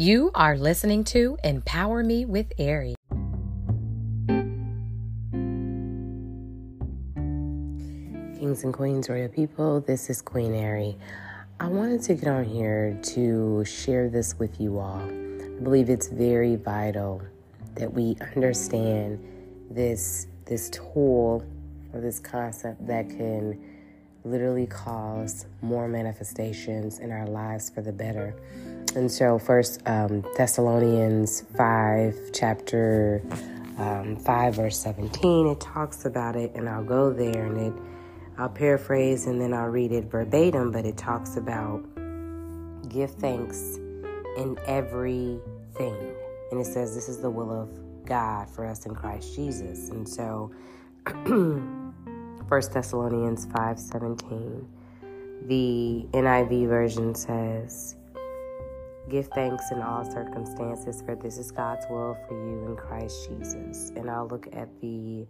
You are listening to Empower Me with Ari. Kings and Queens, Royal People, this is Queen Ari. I wanted to get on here to share this with you all. I believe it's very vital that we understand this this tool or this concept that can literally cause more manifestations in our lives for the better. And so, first um, Thessalonians 5, chapter um, 5, verse 17, it talks about it, and I'll go there and it, I'll paraphrase and then I'll read it verbatim, but it talks about give thanks in everything. And it says, This is the will of God for us in Christ Jesus. And so, First Thessalonians 5:17. The NIV version says, "Give thanks in all circumstances, for this is God's will for you in Christ Jesus." And I'll look at the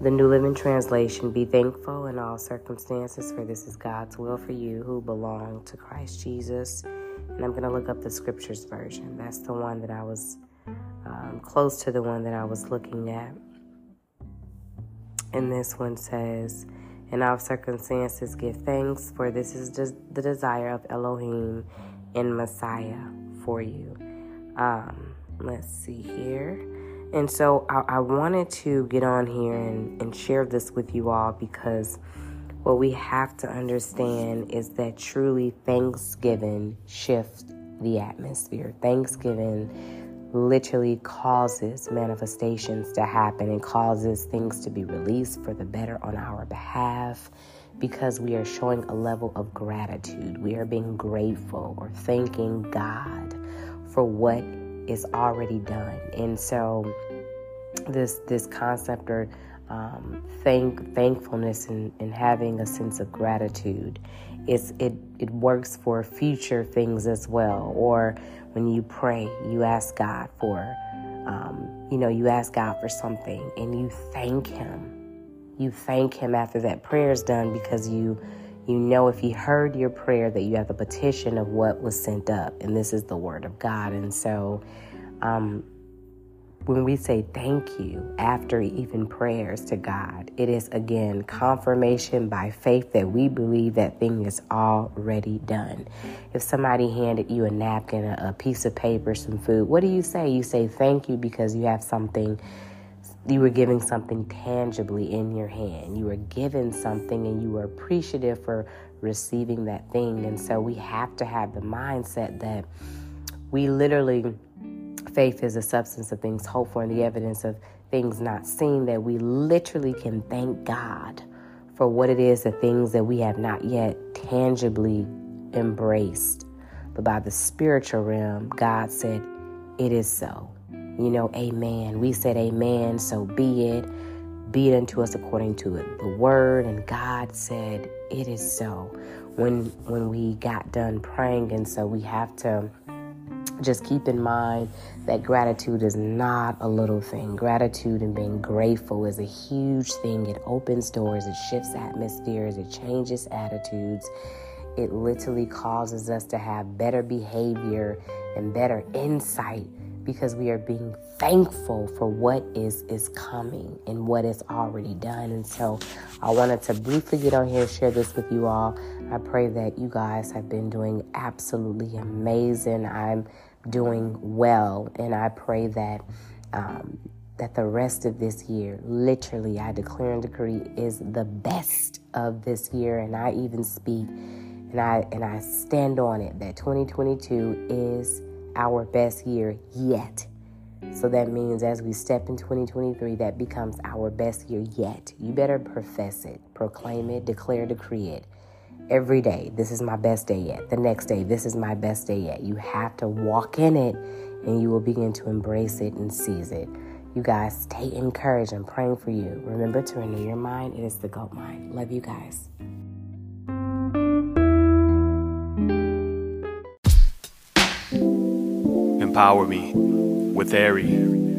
The New Living Translation Be thankful in all circumstances, for this is God's will for you who belong to Christ Jesus. And I'm going to look up the scriptures version. That's the one that I was um, close to the one that I was looking at. And this one says, In all circumstances, give thanks, for this is just the desire of Elohim and Messiah for you. Um, let's see here. And so I, I, wanted to get on here and, and share this with you all because what we have to understand is that truly Thanksgiving shifts the atmosphere. Thanksgiving literally causes manifestations to happen and causes things to be released for the better on our behalf because we are showing a level of gratitude. We are being grateful or thanking God for what is already done. And so this this concept or um, thank thankfulness and, and having a sense of gratitude it's, it it works for future things as well or when you pray, you ask God for, um, you know, you ask God for something and you thank Him. You thank Him after that prayer is done because you, you know, if He heard your prayer, that you have the petition of what was sent up, and this is the Word of God. And so, um, when we say thank you after even prayers to God, it is again confirmation by faith that we believe that thing is already done. If somebody handed you a napkin, a, piece of paper, some food, what do you say? You say thank you because you have something, you were giving something tangibly in your hand. You were given something and you were appreciative for receiving that thing. And so we have to have the mindset that we literally faith is the substance of things hoped for and the evidence of things not seen, that we literally can thank God for what it is, the things that we have not yet tangibly embraced. But by the spiritual realm, God said, It is so. You know, amen. We said, Amen, so be it. Be it unto us according to it, the word. And God said, It is so. When when we got done praying, and so we have to just keep in mind that gratitude is not a little thing. Gratitude and being grateful is a huge thing. It opens doors, it shifts atmospheres, it changes attitudes. It literally causes us to have better behavior and better insight because we are being thankful for what is is coming and what is already done. And so I wanted to briefly get on here and share this with you all. I pray that you guys have been doing absolutely amazing. I'm doing well, and I pray that um, that the rest of this year, literally, I declare and decree, is the best of this year, and I even speak and I and I stand on it that 2022 is our best year yet. So that means as we step in 2023, that becomes our best year yet. You better profess it, proclaim it, declare, decree it every day. This is my best day yet. The next day, this is my best day yet. You have to walk in it and you will begin to embrace it and seize it. You guys stay encouraged. I'm praying for you. Remember to renew your mind. It is the GOAT mind. Love you guys. Empower me with Ari.